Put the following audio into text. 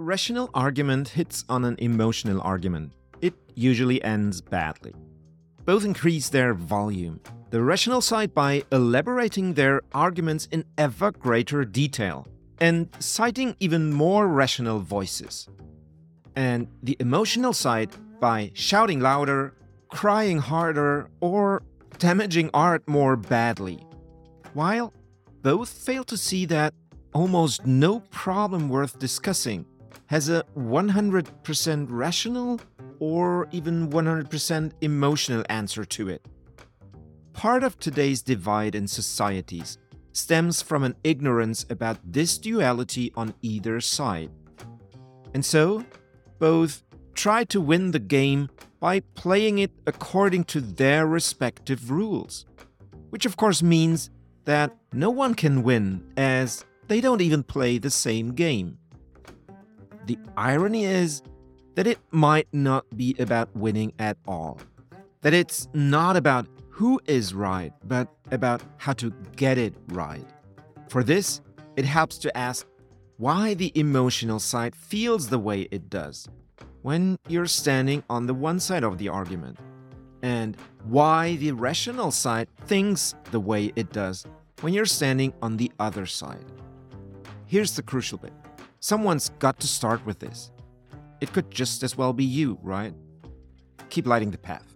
rational argument hits on an emotional argument, it usually ends badly. Both increase their volume, the rational side by elaborating their arguments in ever greater detail and citing even more rational voices. And the emotional side by shouting louder, crying harder, or damaging art more badly. While both fail to see that almost no problem worth discussing has a 100% rational or even 100% emotional answer to it. Part of today's divide in societies stems from an ignorance about this duality on either side. And so, both try to win the game by playing it according to their respective rules, which of course means that no one can win as they don't even play the same game. The irony is that it might not be about winning at all, that it's not about who is right, but about how to get it right. For this, it helps to ask why the emotional side feels the way it does when you're standing on the one side of the argument, and why the rational side thinks the way it does when you're standing on the other side. Here's the crucial bit someone's got to start with this. It could just as well be you, right? Keep lighting the path.